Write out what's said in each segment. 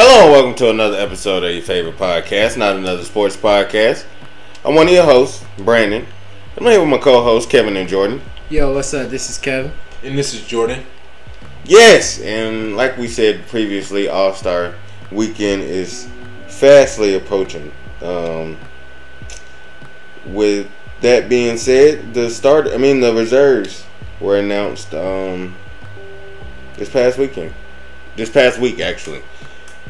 Hello and welcome to another episode of your favorite podcast, not another sports podcast. I'm one of your hosts, Brandon. I'm here with my co-hosts, Kevin and Jordan. Yo, what's up? This is Kevin. And this is Jordan. Yes, and like we said previously, All Star Weekend is fastly approaching. Um, with that being said, the start, I mean, the reserves were announced um, this past weekend, this past week actually.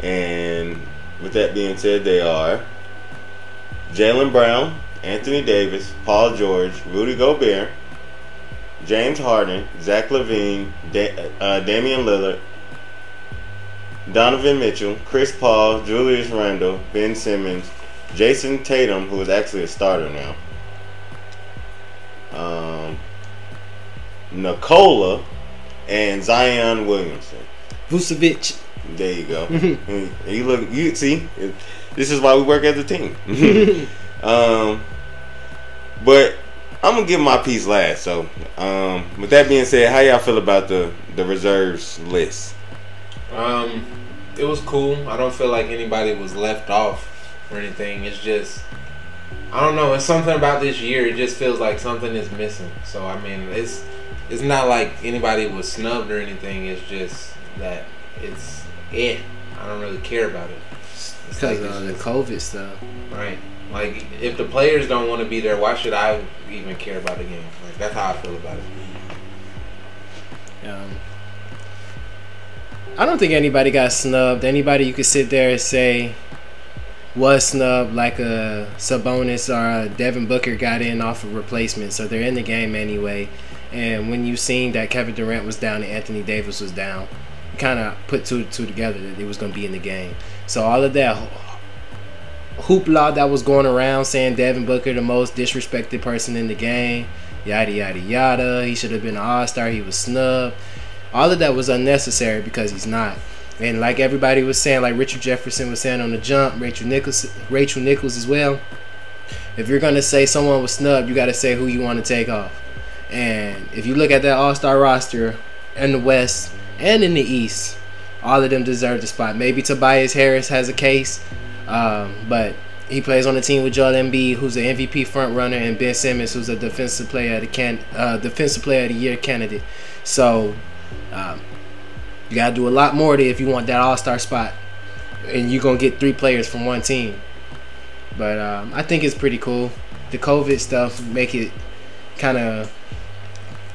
And with that being said, they are Jaylen Brown, Anthony Davis, Paul George, Rudy Gobert, James Harden, Zach LaVine, da- uh, Damian Lillard, Donovan Mitchell, Chris Paul, Julius Randle, Ben Simmons, Jayson Tatum, who is actually a starter now, um, Nikola, and Zion Williamson. Vucevic. There you go. you look. You see. This is why we work as a team. um, but I'm gonna give my piece last. So, um, with that being said, how y'all feel about the the reserves list? Um, it was cool. I don't feel like anybody was left off or anything. It's just I don't know. It's something about this year. It just feels like something is missing. So I mean, it's it's not like anybody was snubbed or anything. It's just that it's eh. I don't really care about it. Because like of the COVID stuff. right. Like if the players don't want to be there, why should I even care about the game? Like that's how I feel about it. Um, I don't think anybody got snubbed. Anybody you could sit there and say was snubbed, like a Sabonis or a Devin Booker got in off of replacement, so they're in the game anyway. And when you seen that Kevin Durant was down and Anthony Davis was down, kind of put two two together that they was going to be in the game. So all of that hoopla that was going around saying Devin Booker the most disrespected person in the game, yada yada yada. He should have been an All Star. He was snubbed. All of that was unnecessary because he's not. And like everybody was saying, like Richard Jefferson was saying on the jump, Rachel Nichols, Rachel Nichols as well. If you're gonna say someone was snubbed, you got to say who you want to take off. And if you look at that All Star roster in the West and in the East, all of them deserve the spot. Maybe Tobias Harris has a case, um, but he plays on the team with Joel Embiid, who's an MVP front runner, and Ben Simmons, who's a defensive player of the can uh, defensive player of the year candidate. So um, you gotta do a lot more to if you want that All Star spot, and you're gonna get three players from one team. But um, I think it's pretty cool. The COVID stuff make it kind of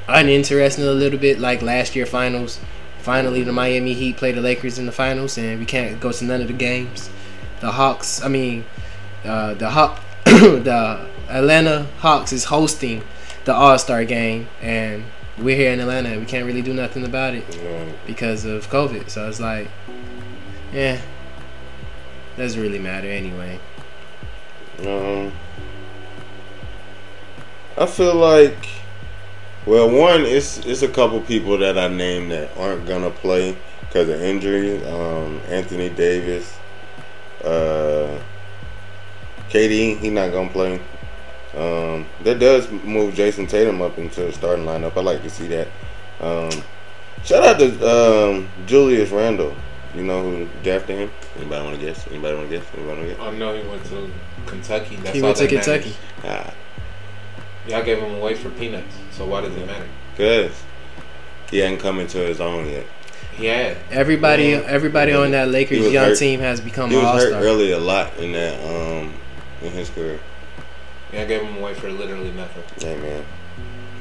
uninteresting a little bit, like last year finals. Finally, the Miami Heat play the Lakers in the finals, and we can't go to none of the games. The Hawks, I mean, uh, the Hawk, the Atlanta Hawks is hosting the All Star game, and we're here in Atlanta, and we can't really do nothing about it because of COVID. So it's like, yeah, doesn't really matter anyway. Um, I feel like, well, one, it's it's a couple people that I named that aren't gonna play because of injury. Um, Anthony Davis, uh, KD, he not gonna play. Um, that does move Jayson Tatum up into the starting lineup. I like to see that. Um, shout out to um, Julius Randle. You know who drafted him? Anybody want to guess? Anybody want to guess? Anybody want to guess? I know he went to Kentucky. That's he went to that matters. Kentucky. Y'all gave him away for peanuts. So why does it matter? Cause he hadn't come into his own yet. He had. Everybody, Yeah. everybody on that He Lakers young hurt. team has become He was All hurt Star. early a lot in that um in his career. Y'all gave him away for literally nothing. Yeah, man,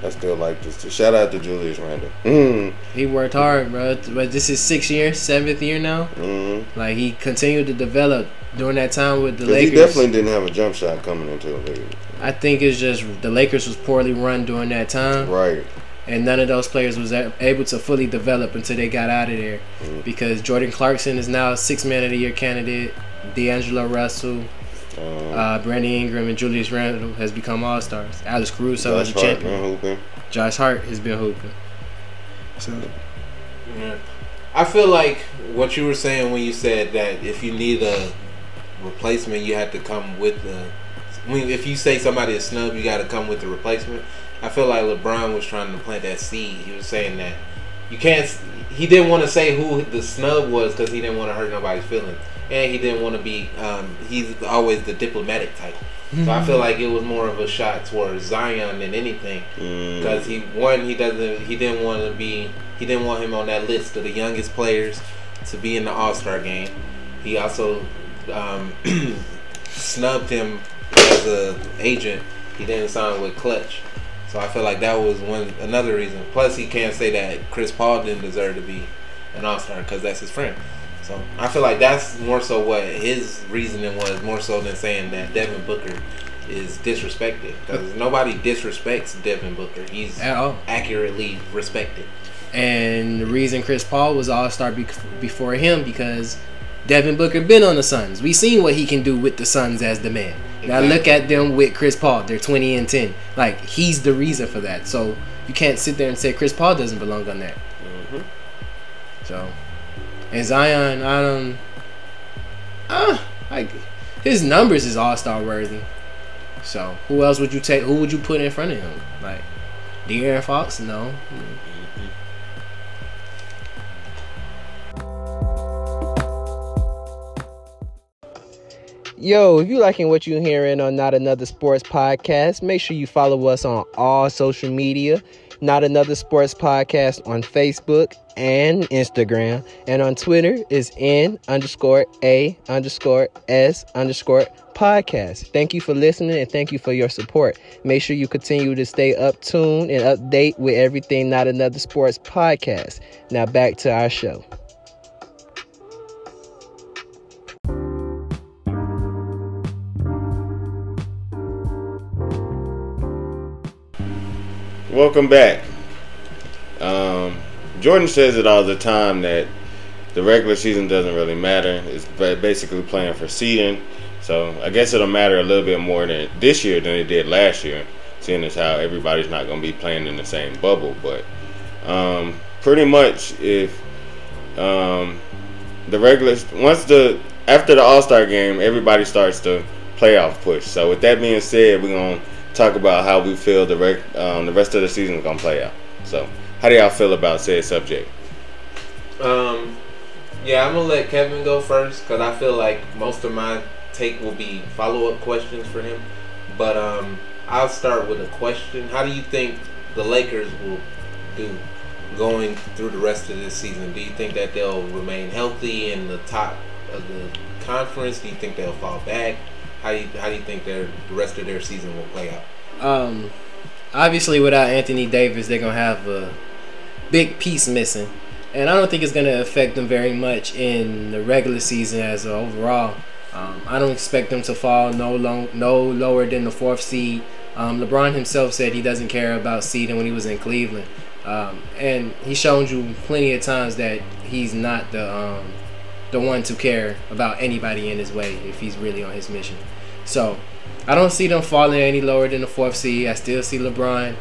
I still like this. Shout out to Julius Randle. Mm, He worked hard, bro. But this is six year, seventh year now. mm. Like he continued to develop during that time with the 'Cause he definitely didn't have a jump shot coming into the league. I think it's just the Lakers was poorly run during that time, Right. and none of those players was able to fully develop until they got out of there. Mm. Because Jordan Clarkson is now a six man of the year candidate. D'Angelo Russell, Um, uh, Brandon Ingram, and Julius Randle has become all stars. Alex Caruso is a Hart, champion. man, hooping. Josh Hart has been hooping. So Yeah. I feel like what you were saying when you said that if you need a replacement, you had to come with the. When if you say somebody is snub, you got to come with the replacement. I feel like LeBron was trying to plant that seed. He was saying that you can't. He didn't want to say who the snub was because he didn't want to hurt nobody's feelings, and he didn't want to be. Um, he's always the diplomatic type. So I feel like it was more of a shot towards Zion than anything, Mm. because he one he doesn't he didn't want to be he didn't want him on that list of the youngest players to be in the All Star game. He also um, snubbed him as a agent. He didn't sign with Klutch, so I feel like that was one another reason. Plus, he can't say that Chris Paul didn't deserve to be an All Star because that's his friend. So I feel like that's more so what his reasoning was, more so than saying that Devin Booker is disrespected because nobody disrespects Devin Booker. He's accurately respected. And the reason Chris Paul was All Star be- before him because Devin Booker been on the Suns. We seen what he can do with the Suns as the man. Now look at them with Chris Paul. They're twenty and ten. Like he's the reason for that. So you can't sit there and say Chris Paul doesn't belong on that. Mhm. So and Zion, I don't. Ah, like his numbers is All Star worthy. So who else would you take? Who would you put in front of him? Like De'Aaron Fox? No. Yo, if you liking what you're hearing on Not Another Sports Podcast, make sure you follow us on all social media. Not Another Sports Podcast on Facebook and Instagram. And on Twitter is N underscore A underscore S underscore podcast. Thank you for listening and thank you for your support. Make sure you continue to stay up tuned and update with everything Not Another Sports Podcast. Now back to our show. Welcome back. Um, Jordan says it all the time that the regular season doesn't really matter. It's basically playing for seeding. So I guess it'll matter a little bit more than this year than it did last year, seeing as how everybody's not going to be playing in the same bubble. But um, pretty much, if um, the regular once the after the All Star game, everybody starts the playoff push. So with that being said, we're gonna talk about how we feel the rec- um, the rest of the season is gonna play out. So how do y'all feel about said subject? Um, yeah, I'm gonna let Kevin go first because I feel like most of my take will be follow up questions for him. But um, I'll start with a question: How do you think the Lakers will do going through the rest of this season? Do you think that they'll remain healthy in the top of the conference? Do you think they'll fall back? How do you how do you think their the rest of their season will play out? Um, obviously, without Anthony Davis, they're gonna have a big piece missing, and I don't think it's gonna affect them very much in the regular season as a overall. Um, I don't expect them to fall no long, no lower than the fourth seed. Um, LeBron himself said he doesn't care about seeding when he was in Cleveland, um, and he's shown you plenty of times that he's not the um, the one to care about anybody in his way if he's really on his mission. So I don't see them falling any lower than the fourth seed. I still see LeBron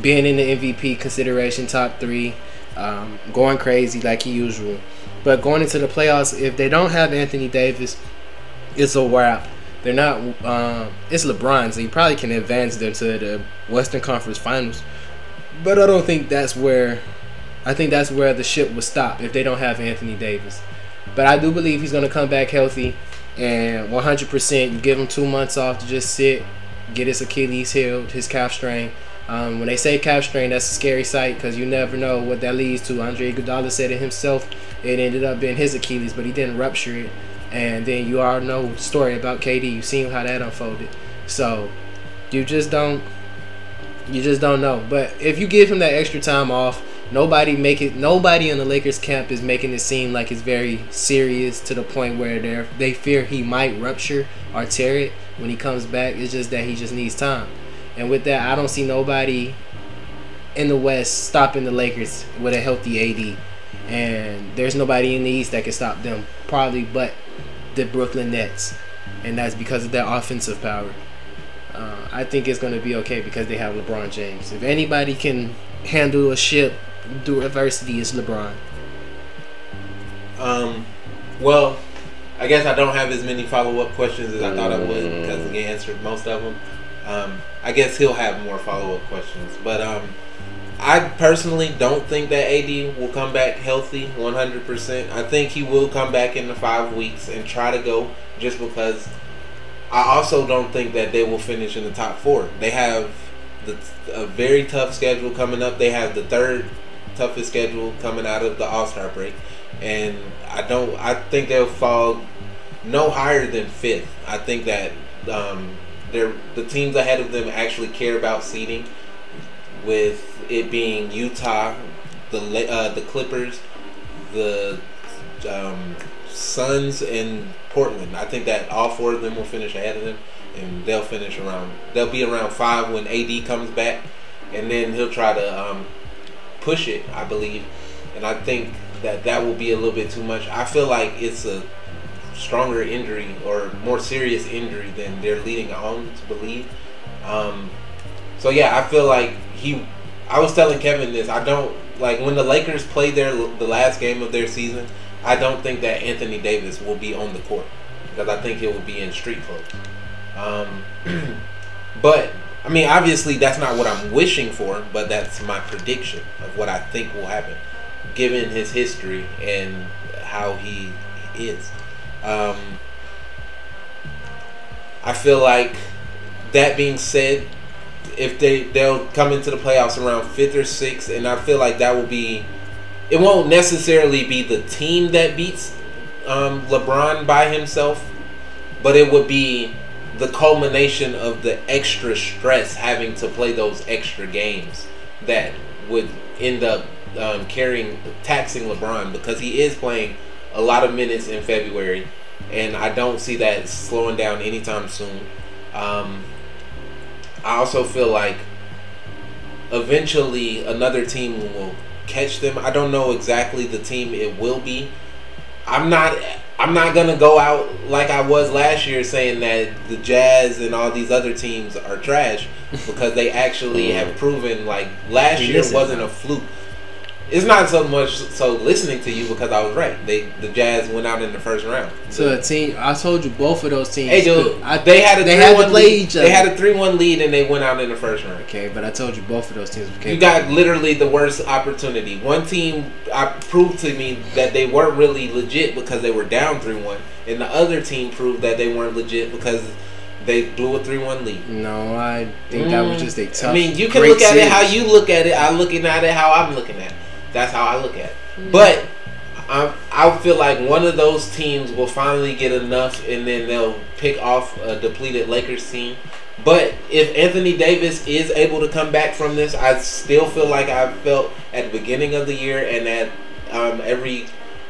being in the MVP consideration, top three, um, going crazy like he usual. But going into the playoffs, if they don't have Anthony Davis, it's a wrap. They're not. Um, it's LeBron, so you probably can advance them to the Western Conference Finals. But I don't think that's where. I think that's where the ship will stop if they don't have Anthony Davis. But I do believe he's going to come back healthy and 100%. You give him two months off to just sit, get his Achilles healed, his calf strain. Um, when they say calf strain, that's a scary sight because you never know what that leads to. Andre Iguodala said it himself. It ended up being his Achilles, but he didn't rupture it. And then you all know the story about KD. You've seen how that unfolded. So you just don't you just don't know. But if you give him that extra time off, nobody make it nobody in the Lakers camp is making it seem like it's very serious to the point where they they fear he might rupture or tear it when he comes back. It's just that he just needs time. And with that, I don't see nobody in the West stopping the Lakers with a healthy AD. And there's nobody in the East that can stop them, probably but the Brooklyn Nets. And that's because of their offensive power. Uh, I think it's going to be okay because they have LeBron James. If anybody can handle a ship through adversity, it's LeBron. Um, well, I guess I don't have as many follow up questions as I thought I would because he answered most of them. Um, I guess he'll have more follow up questions, but um, I personally don't think that AD will come back healthy 100%. I think he will come back in the five weeks and try to go just because I also don't think that they will finish in the top four. They have the, a very tough schedule coming up. They have the third toughest schedule coming out of the All Star break, and I don't. I think they'll fall no higher than fifth. I think that um, they're the teams ahead of them actually care about seeding, with it being Utah, the uh, the Clippers, the um, Suns, and Portland. I think that all four of them will finish ahead of them, and they'll finish around. They'll be around five when AD comes back, and then he'll try to um, push it. I believe, and I think that that will be a little bit too much. I feel like it's a stronger injury or more serious injury than they're leading on to believe. Um, so yeah, I feel like he. I was telling Kevin this. I don't like when the Lakers played their the last game of their season. I don't think that Anthony Davis will be on the court because I think he will be in street clothes. Um, but I mean, obviously, that's not what I'm wishing for, but that's my prediction of what I think will happen, given his history and how he is. Um, I feel like that being said, if they they'll come into the playoffs around fifth or sixth, and I feel like that will be. It won't necessarily be the team that beats um, LeBron by himself, but it would be the culmination of the extra stress having to play those extra games that would end up um, carrying taxing LeBron because he is playing a lot of minutes in February, and I don't see that slowing down anytime soon. Um, I also feel like eventually another team will catch them. I don't know exactly the team it will be. I'm not I'm not gonna go out like I was last year saying that the Jazz and all these other teams are trash because they actually have proven like last year wasn't a fluke it's not so much so listening to you because I was right. They the Jazz went out in the first round. So a team, I told you both of those teams. Hey, dude, I, they had a they had to play lead. each other. They had a three one lead and they went out in the first round. okay, but I told you both of those teams. You got literally the worst opportunity. One team I proved to me that they weren't really legit because they were down three one, and the other team proved that they weren't legit because they blew a three one lead. No, I think that was mm. just a tough. I mean, you can look at it how you look at it. I'm looking at it how I'm looking at it. That's how I look at it. But I, I feel like one of those teams will finally get enough, and then they'll pick off a depleted Lakers team. But if Anthony Davis is able to come back from this, I still feel like I felt at the beginning of the year and at um, every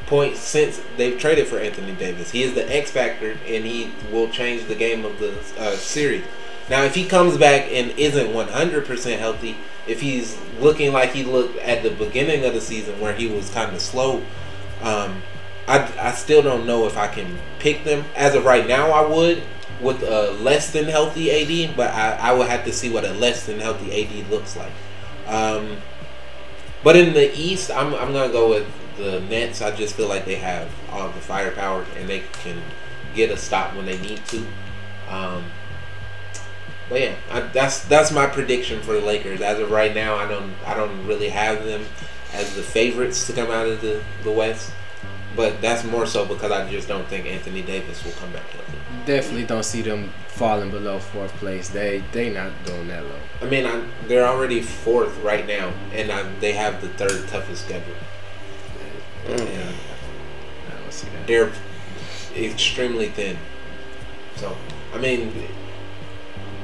point since they've traded for Anthony Davis. He is the X factor, and he will change the game of the uh, series. Now, if he comes back and isn't 100% healthy, if he's looking like he looked at the beginning of the season where he was kind of slow, um, I, I still don't know if I can pick them. As of right now, I would with a less than healthy AD, but I, I would have to see what a less than healthy AD looks like. Um, but in the East, I'm, I'm going to go with the Nets. I just feel like they have all the firepower and they can get a stop when they need to. Um, but yeah, I, that's that's my prediction for the Lakers. As of right now, I don't I don't really have them as the favorites to come out of the, the West. But that's more so because I just don't think Anthony Davis will come back healthy. Definitely don't see them falling below fourth place. They they not doing that low. I mean, I, they're already fourth right now, and I, they have the third toughest schedule. Mm. And I don't see that. they're extremely thin. So, I mean,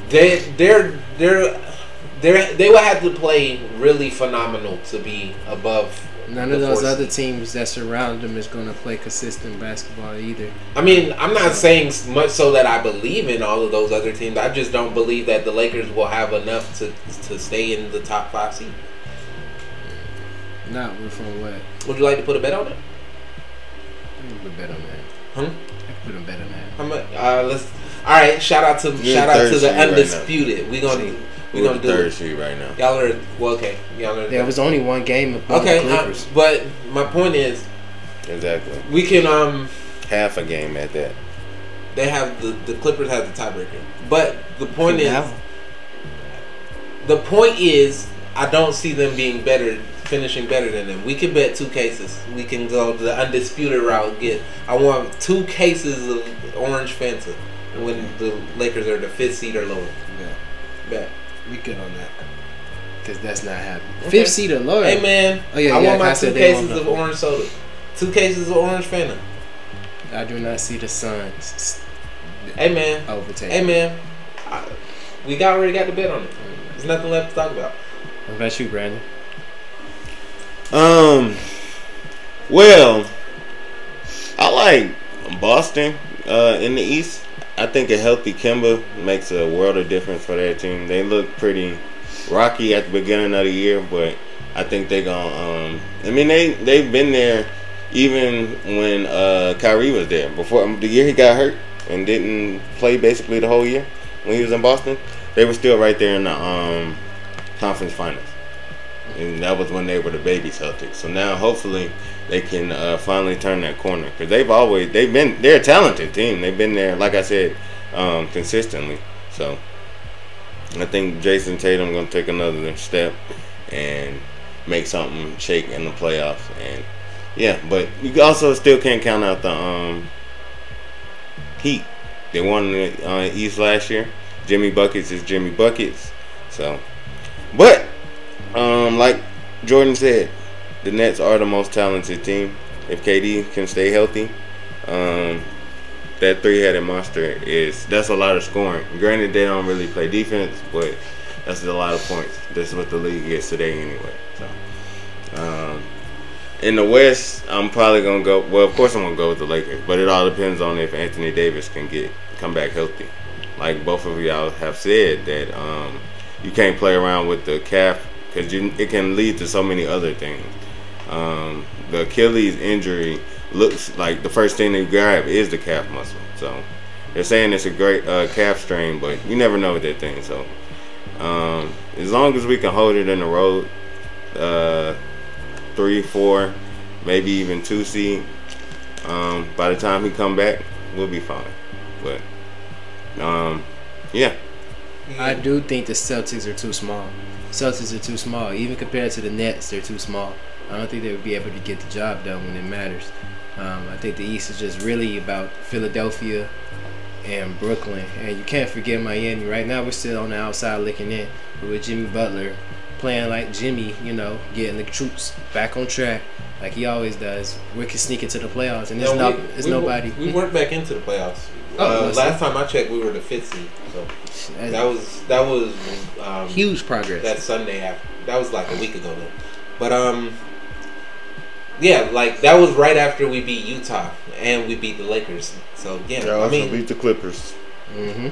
they they're they're they they will have to play really phenomenal to be above. None of those other teams that surround them is going to play consistent basketball either. I mean, I'm not saying much so that I believe in all of those other teams. I just don't believe that the Lakers will have enough to to stay in the top five seed. Not from what? Would you like to put a bet on it? I can put a bet on that. Hmm? I can put a bet on that. How much? Uh, let's. All right. Shout out to You're shout out to seed the right undisputed. we gonna we We're gonna the do third it. seed right now. Y'all are well. Okay. Y'all are. There was only one game above okay. the uh, Clippers. but my point is, Exactly. we can um. Half a game at that. They have the the Clippers have the tiebreaker, but the point is, Now, the point is, I don't see them being better, finishing better than them. We can bet two cases. We can go the undisputed route. Get I want two cases of orange Fanta when the Lakers are the fifth seed or lower. Yeah, Bet. we good on that. Cause that's not happening. Okay. Fifth seed or lower. Hey man, Oh, yeah, I yeah, want my two cases of orange soda. Two cases of orange Fanta. I do not see the Suns Hey man. overtaking. Hey man. I, we got already got the bet on it. There's nothing left to talk about. What about you, Brandon? Um. Well, I like Boston uh, in the East. I think a healthy Kemba makes a world of difference for their team. They look pretty rocky at the beginning of the year, but I think they're gonna. Um, I mean, they they've been there even when uh, Kyrie was there. Before the year he got hurt and didn't play basically the whole year when he was in Boston, they were still right there in the um, conference finals and that was when they were the baby Celtics. So now, hopefully, they can uh, finally turn that corner because they've always they've been they're a talented team. They've been there, like I said, um, consistently. So I think Jayson Tatum gonna take another step and make something shake in the playoffs. And yeah, but you also still can't count out the um, Heat. They won the uh, East last year. Jimmy buckets is Jimmy buckets. So, but um, like Jordan said, the Nets are the most talented team. If KD can stay healthy, um, that three-headed monster is that's a lot of scoring. Granted, they don't really play defense, but that's a lot of points. This is what the league is today, anyway. So, um, in the West, I'm probably gonna go. Well, of course, I'm gonna go with the Lakers, but it all depends on if Anthony Davis can get come back healthy. Like both of y'all have said that um, you can't play around with the calf because it can lead to so many other things. Um, the Achilles injury looks like the first thing they grab is the calf muscle. So they're saying it's a great uh, calf strain, but you never know with that thing. So um, as long as we can hold it in the road, uh, three, four, maybe even two seed. Um, by the time he come back, we'll be fine. But um, yeah, I do think the Celtics are too small. Celtics are too small, even compared to the Nets. They're too small. I don't think they would be able to get the job done when it matters. Um, I think the East is just really about Philadelphia and Brooklyn, and you can't forget Miami. Right now, we're still on the outside looking in, but with Jimmy Butler playing like Jimmy, you know, getting the troops back on track like he always does, we can sneak into the playoffs, and there's No, no, we- there's we, nobody. We weren't back into the playoffs. Oh, uh, last time I checked, we were the fifth seed. So That's that was that was um, huge progress. that Sunday after. That was like a week ago though. But um, yeah, like that was right after we beat Utah and we beat the Lakers. So yeah, y'all I mean, beat the Clippers. Mm-hmm.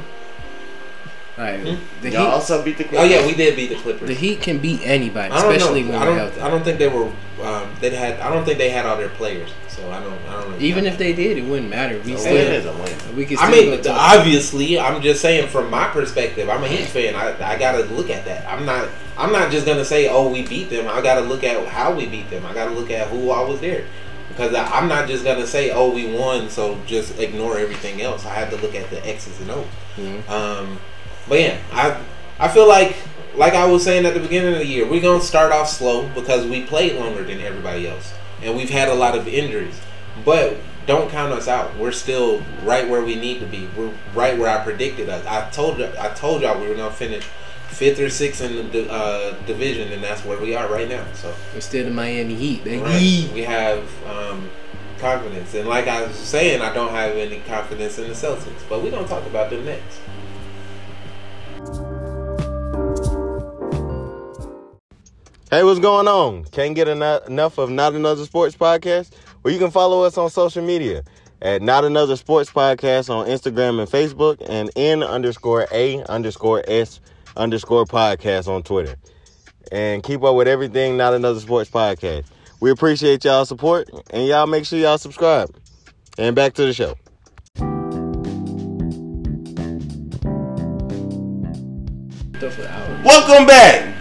All right, Hmm? the Y'all Heat. also beat the oh yeah, we did beat the Clippers. The Heat can beat anybody, especially know. when I they're don't. healthy. I don't think they were. Um, they had. I don't think they had all their players. So I don't. I don't. Really Even know. if they did, it wouldn't matter. We A still, win is a win. we can. I mean, go obviously, I'm just saying from my perspective. I'm a Heat fan. I, I gotta look at that. I'm not. I'm not just gonna say, "Oh, we beat them." I gotta look at how we beat them. I gotta look at who I was there, because I, I'm not just gonna say, "Oh, we won," so just ignore everything else. I have to look at the X's and O's. Mhm. Um, but yeah, I I feel like like I was saying at the beginning of the year, we're gonna start off slow because we played longer than everybody else, and we've had a lot of injuries. But don't count us out. We're still right where we need to be. We're right where I predicted us. I told you, I told y'all we were gonna finish fifth or sixth in the uh, division, and that's where we are right now. So We're still the Miami Heat, baby. right, we have um, confidence, and like I was saying, I don't have any confidence in the Celtics. But we're gonna talk about them next. Hey, what's going on? Can't get eno- enough of Not Another Sports Podcast? Well, you can follow us on social media at Not Another Sports Podcast on Instagram and Facebook and N underscore A underscore S underscore podcast on Twitter. And keep up with everything Not Another Sports Podcast. We appreciate y'all support and y'all make sure y'all subscribe. And back to the show. Throw for the hour. Welcome back.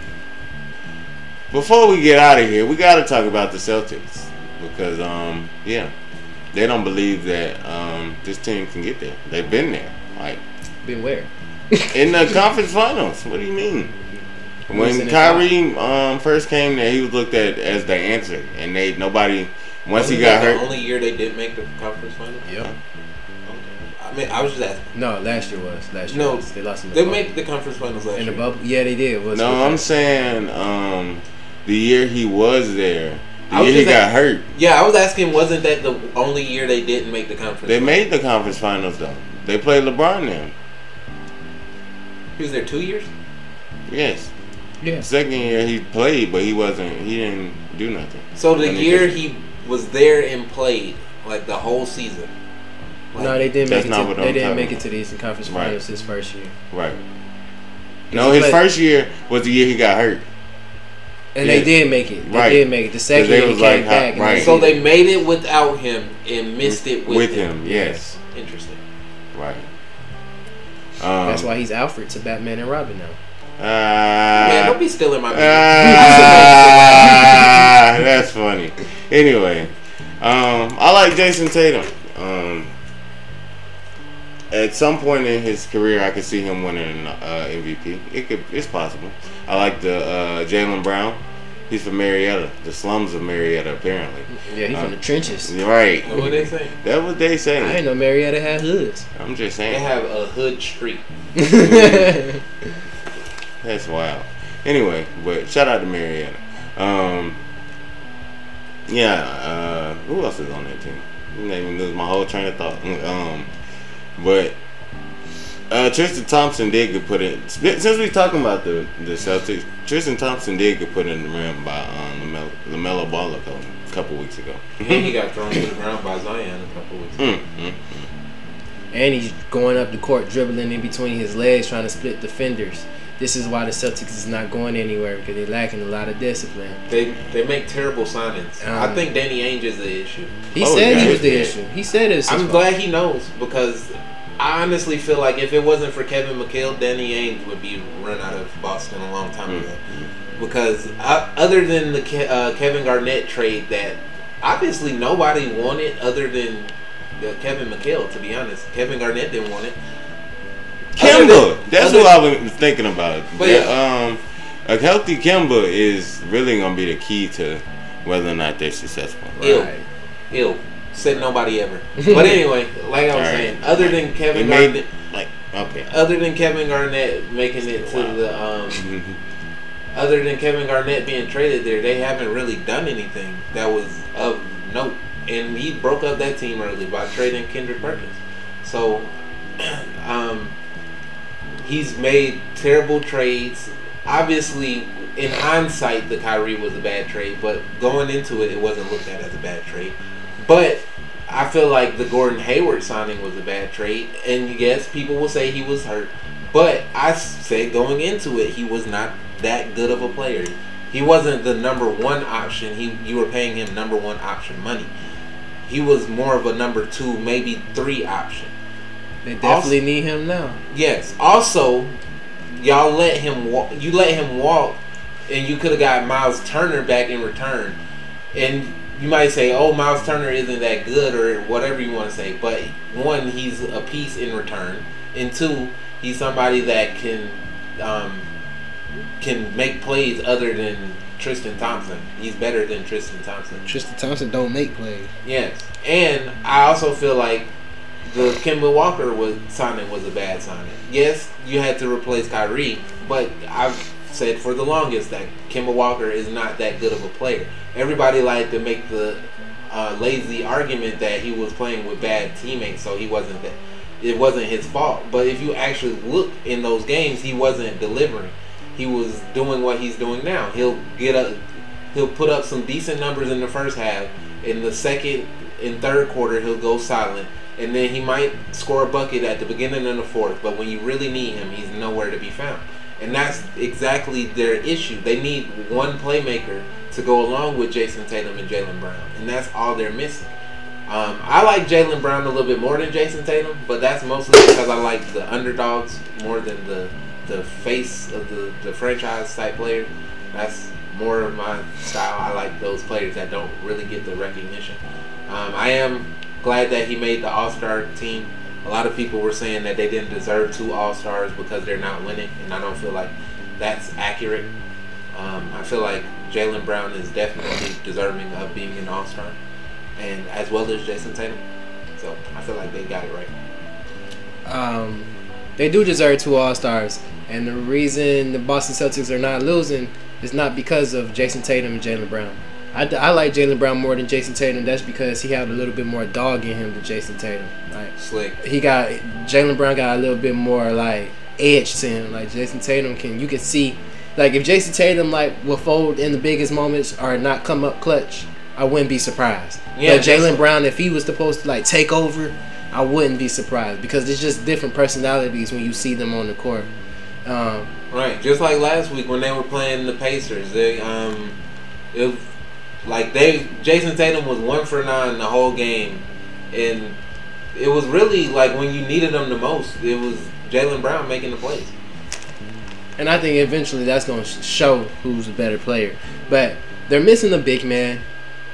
Before we get out of here, we got to talk about the Celtics because, um, yeah, they don't believe that um, this team can get there. They've been there, like Been where? in the conference finals. What do you mean? When Losing Kyrie um, first came there, he was looked at as the answer, and they nobody once he Wasn't got that hurt. The only year they did make the conference finals. Yep. I mean, I was just asking. No, last year was last year. No, was. they lost in the They bubble. made the conference finals last in the bubble. Yeah, they did. Was No, I'm saying um, the year he was there, the I year he just got hurt. Yeah, I was asking, wasn't that the only year they didn't make the conference? They made the conference finals though. They played LeBron then. He was there two years. Yes. Yeah. Second year he played, but he wasn't. He didn't do nothing. So the And they year just- he was there and played, like the whole season. Like, No, they didn't make it. To, they I'm didn't talking make it to the Eastern Conference Right. Finals his first year, Right. No, his played- first year was the year he got hurt. And Yes. they did make it. They Right. did make it. The second they year he came like, back. and right. So they made it without him and missed it with, With him. him, yes. Interesting. Right. Um, That's why he's Alfred to Batman and Robin now. Man, Uh, don't be stealing my ah, that's funny. Anyway, um, I like Jayson Tatum. At some point in his career, I could see him winning an uh, MVP. It could, it's possible. I like the uh, Jaylen Brown. He's from Marietta, the slums of Marietta, apparently. Yeah, he's Uh, from the trenches. You're right. What they say? That's what they I say. didn't know Marietta had hoods. I'm just saying. They have a hood street. That's wild. Anyway, but shout out to Marietta. Um, yeah. Uh, who else is on that team? You made me lose my whole train of thought. Um, but uh, Tristan Thompson did get put in. Since we talking about the the Celtics, Tristan Thompson did get put in the rim by um, LaMelo, LaMelo Ball a couple, couple weeks ago. and he got thrown to the ground by Zion a couple weeks ago. Mm, mm. and he's going up the court, dribbling in between his legs, trying to split defenders. This is why the Celtics is not going anywhere because they're lacking a lot of discipline. They they make terrible signings. I Um, think Danny Ainge is the issue. He Oh, said yeah, he was the yeah. issue. He said it I'm glad he knows because I honestly feel like if it wasn't for Kevin McHale, Danny Ainge would be run out of Boston a long time ago. Because uh, other than the Ke- uh, Kevin Garnett trade that obviously nobody wanted other than uh, Kevin McHale, to be honest. Kevin Garnett didn't want it. Other Kemba. than- That's what I was thinking about. But Yeah, um, a healthy Kemba is really gonna be the key to whether or not they're successful. Ew. Right. Ew. Said nobody ever. But anyway, like I was Alright. saying, other than Kevin made Garnett, like okay. other than Kevin Garnett making it to Wow. the um, other than Kevin Garnett being traded there, they haven't really done anything that was of note. And he broke up that team early by trading Kendrick Perkins. So, um, he's made terrible trades. Obviously, in hindsight, the Kyrie was a bad trade, but going into it, it wasn't looked at as a bad trade. But I feel like the Gordon Hayward signing was a bad trade, and yes, people will say he was hurt. But I said going into it, he was not that good of a player. He wasn't the number one option. He you were paying him number one option money. He was more of a number two, maybe three option. They definitely need him now. Yes. Also, y'all let him walk. You let him walk, and you could have got Miles Turner back in return. And you might say, "Oh, Miles Turner isn't that good," or whatever you want to say. But one, he's a piece in return, and two, he's somebody that can um, can make plays other than Tristan Thompson. He's better than Tristan Thompson. Tristan Thompson don't make plays. Yes, and I also feel like the Kemba Walker was signing was a bad signing. Yes, you had to replace Kyrie, but I've said for the longest that Kemba Walker is not that good of a player. Everybody liked to make the uh, lazy argument that he was playing with bad teammates, so he wasn't that. It wasn't his fault. But if you actually look in those games, he wasn't delivering. He was doing what he's doing now. He'll get a, he'll put up some decent numbers in the first half. In the second and third quarter, he'll go silent, and then he might score a bucket at the beginning of the fourth. But when you really need him, he's nowhere to be found. And that's exactly their issue. They need one playmaker to go along with Jayson Tatum and Jaylen Brown, and that's all they're missing. Um, I like Jaylen Brown a little bit more than Jayson Tatum, but that's mostly because I like the underdogs more than the the face of the, the franchise type player. That's more of my style. I like those players that don't really get the recognition. Um, I am glad that he made the All Star team. A lot of people were saying that they didn't deserve two All Stars because they're not winning, and I don't feel like that's accurate. Um, I feel like Jaylen Brown is definitely deserving of being an All Star, and as well as Jayson Tatum. So I feel like they got it right. Um, they do deserve two All Stars, and the reason the Boston Celtics are not losing is not because of Jayson Tatum and Jaylen Brown. I, I like Jaylen Brown more than Jayson Tatum. That's because he had a little bit more dog in him than Jayson Tatum. Like Slick. he got Jaylen Brown got a little bit more like edge to him. Like Jayson Tatum can you can see like if Jayson Tatum like will fold in the biggest moments or not come up clutch, I wouldn't be surprised. Yeah, but Jaylen Brown, if he was supposed to like take over, I wouldn't be surprised because it's just different personalities when you see them on the court. Um, Right, just like last week when they were playing the Pacers, they um, it like they Jayson Tatum was one for nine the whole game, and it was really like when you needed them the most, it was Jaylen Brown making the plays. and I think eventually that's going to show who's a better player. But they're missing the big man.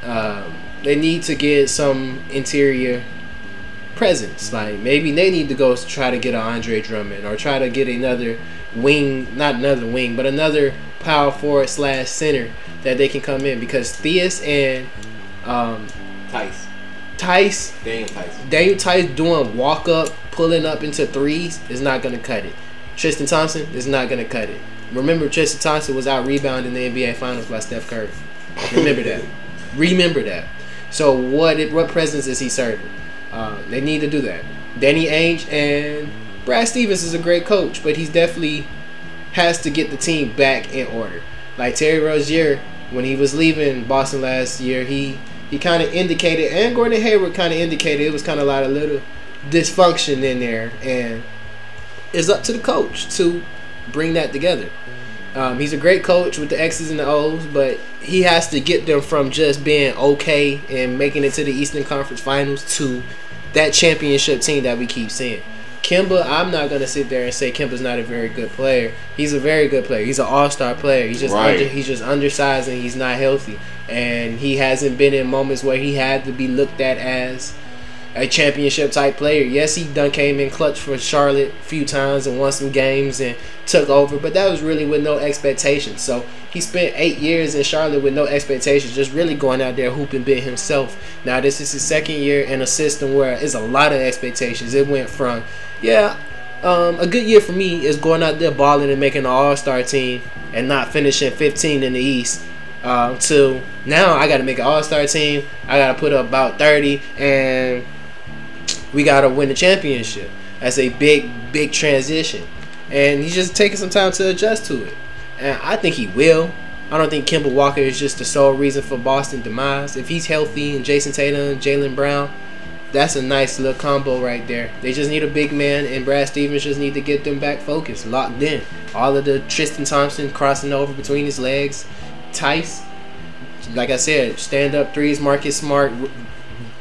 Um, they need to get some interior presence. Like maybe they need to go try to get an Andre Drummond or try to get another wing, not another wing, but another power forward slash center that they can come in because Theis and um, Theis, Theis, Daniel Theis. Daniel Theis doing walk up, pulling up into threes is not going to cut it. Tristan Thompson is not going to cut it. Remember, Tristan Thompson was out rebounding the NBA Finals by Steph Curry. Remember that. Remember that. So what? It, what presence is he serving? Uh, they need to do that. Danny Ainge and Brad Stevens is a great coach, but he's definitely has to get the team back in order. Like Terry Rozier, when he was leaving Boston last year, he he kind of indicated, and Gordon Hayward kind of indicated it was kind of like a little dysfunction in there, and it's up to the coach to bring that together. Um, he's a great coach with the X's and the O's, but he has to get them from just being okay and making it to the Eastern Conference Finals to that championship team that we keep seeing. Kemba, I'm not gonna sit there and say Kemba's not a very good player. He's a very good player. He's an all-star player. He's just Right. under, he's just undersized and he's not healthy, and he hasn't been in moments where he had to be looked at as a championship type player. Yes, he done came in clutch for Charlotte a few times and won some games and took over, but that was really with no expectations. So he spent eight years in Charlotte with no expectations, just really going out there hooping bit himself. Now this is his second year in a system where it's a lot of expectations. It went from, yeah, um, a good year for me is going out there balling and making an All Star team and not finishing 15 in the East. Uh, to now, I got to make an All Star team. I got to put up about 30 and we got to win the championship. That's a big, big transition. And he's just taking some time to adjust to it. And I think he will. I don't think Kemba Walker is just the sole reason for Boston demise. If he's healthy and Jayson Tatum Jaylen Brown, that's a nice little combo right there. They just need a big man, and Brad Stevens just need to get them back focused, locked in. All of the Tristan Thompson crossing over between his legs, Theis, like I said, stand up threes, Marcus Smart,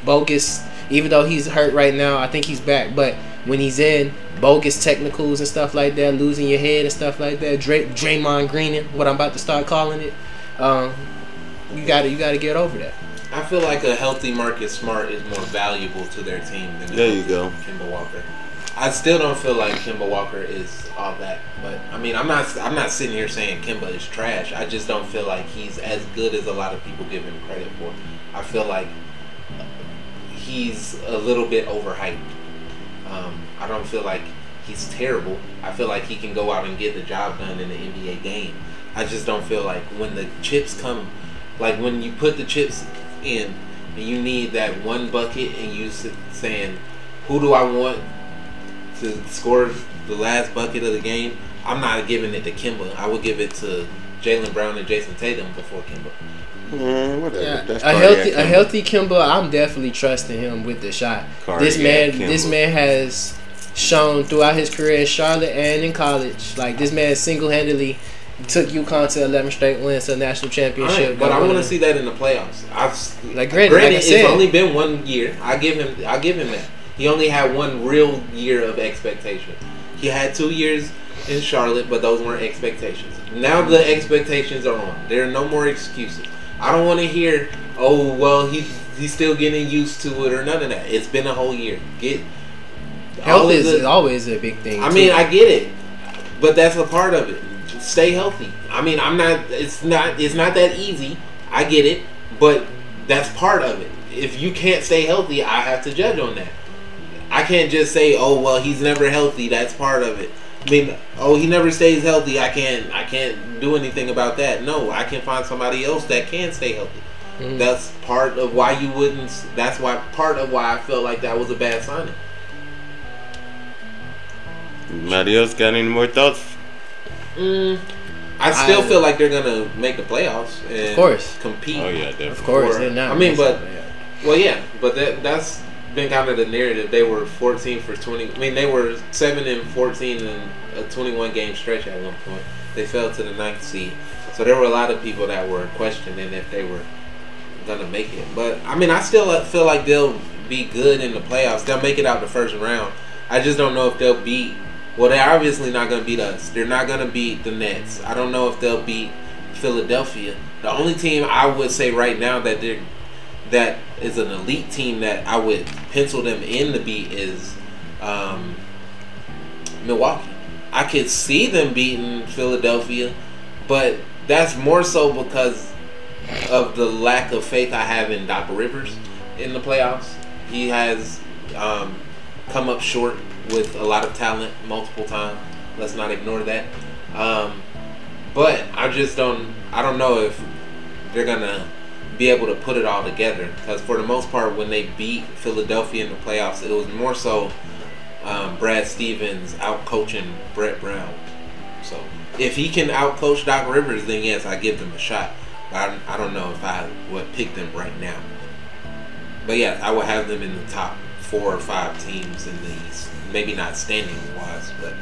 bogus. Even though he's hurt right now, I think he's back. But when he's in, bogus technicals and stuff like that, losing your head and stuff like that, Dray, Draymond Greening, what I'm about to start calling it. Um, you got to you got to get over that. I feel like a healthy Marcus Smart is more valuable to their team than a There you healthy Kemba Walker. I still don't feel like Kemba Walker is all that, but I mean, I'm not. I'm not sitting here saying Kemba is trash. I just don't feel like he's as good as a lot of people give him credit for. I feel like he's a little bit overhyped. Um, I don't feel like he's terrible. I feel like he can go out and get the job done in the NBA game. I just don't feel like when the chips come, like when you put the chips in and you need that one bucket and you s- saying, who do I want to score the last bucket of the game? I'm not giving it to Kemba. I would give it to Jaylen Brown and Jayson Tatum before Kemba. Mm, whatever. Yeah, a healthy a healthy Kemba, I'm definitely trusting him with the shot. this Cardiac man, this man has shown throughout his career in Charlotte and in college. Like this man single handedly took UConn to 11 straight wins to a national championship. Alright, but I want to see that in the playoffs. I've Like, granted, granted, like I said- it's only been one year. I give him, I give him that. He only had one real year of expectation. He had two years in Charlotte, but those weren't expectations. Now the expectations are on. There are no more excuses. I don't want to hear, oh well, he's he's still getting used to it or none of that. It's been a whole year. Get Health is the- always a big thing. I too. mean, I get it, but that's a part of it. Stay healthy. I mean, I'm not. It's not. It's not that easy. I get it, but that's part of it. If you can't stay healthy, I have to judge on that. I can't just say, "Oh, well, he's never healthy." That's part of it. I mean, oh, he never stays healthy. I can't. I can't do anything about that. No, I can find somebody else that can stay healthy. Mm-hmm. That's part of why you wouldn't. That's why part of why I felt like that was a bad signing. Anybody else got any more thoughts? Mm, I still I, feel like they're gonna make the playoffs and of course compete. Oh yeah, definitely. Of course, they're not. I mean, but well, yeah, but that that's been kind of the narrative. They were 14 for 20. I mean, they were seven and 14 in a 21 game stretch at one point. They fell to the ninth seed, so there were a lot of people that were questioning if they were gonna make it. But I mean, I still feel like they'll be good in the playoffs. They'll make it out the first round. I just don't know if they'll beat well, they're obviously not going to beat us. They're not going to beat the Nets. I don't know if they'll beat Philadelphia. The only team I would say right now that they're that is an elite team that I would pencil them in to beat is um, Milwaukee. I could see them beating Philadelphia, but that's more so because of the lack of faith I have in Doc Rivers in the playoffs. He has um, come up short with a lot of talent multiple times. Let's not ignore that. Um, but I just don't. I don't know if they're gonna be able to put it all together because for the most part, when they beat Philadelphia in the playoffs, it was more so um, Brad Stevens out coaching Brett Brown. So if he can out coach Doc Rivers, then yes, I give them a shot. But I, I don't know if I would pick them right now. But yeah, I would have them in the top four or five teams in the East maybe not standing wise, but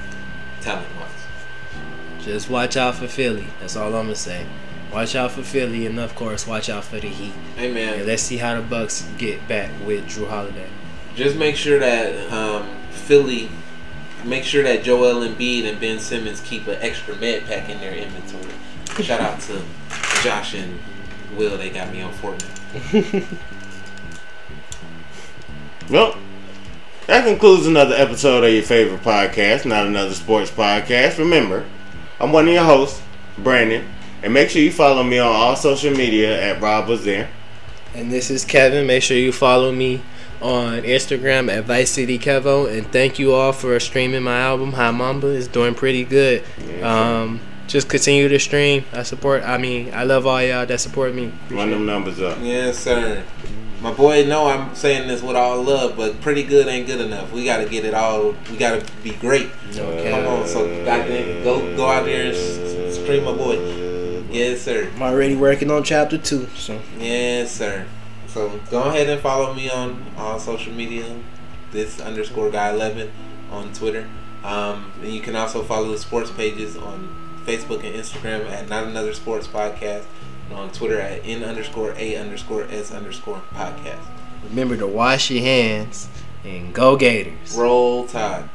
talent wise. Just watch out for Philly. That's all I'm gonna say. Watch out for Philly, and of course, watch out for the Heat. Amen. And let's see how the Bucks get back with Jrue Holiday. Just make sure that um, Philly, make sure that Joel Embiid and Ben Simmons keep an extra med pack in their inventory. Shout out to Josh and Will. They got me on Fortnite. well, that concludes another episode of your favorite podcast, not another sports podcast. Remember, I'm one of your hosts, Brandon, and make sure you follow me on all social media at Rob was there. And this is Kevin. Make sure you follow me on Instagram at Vice City Kevo. And thank you all for streaming my album. High Mamba is doing pretty good. Yeah, um, just continue to stream. I support. I mean, I love all y'all that support me. Appreciate Run them numbers up. Yes, sir. My boy, know I'm saying this with all love, but pretty good ain't good enough. We got to get it all. We got to be great. Okay. Come on, so go go out there and stream my boy. Yes, sir. I'm already working on chapter two. So yes, sir. So go ahead and follow me on all social media. This underscore guy eleven on Twitter. Um, and you can also follow the sports pages on Facebook and Instagram at Not Another Sports Podcast on Twitter at n underscore a underscore s underscore podcast. Remember to wash your hands and go Gators. Roll Tide.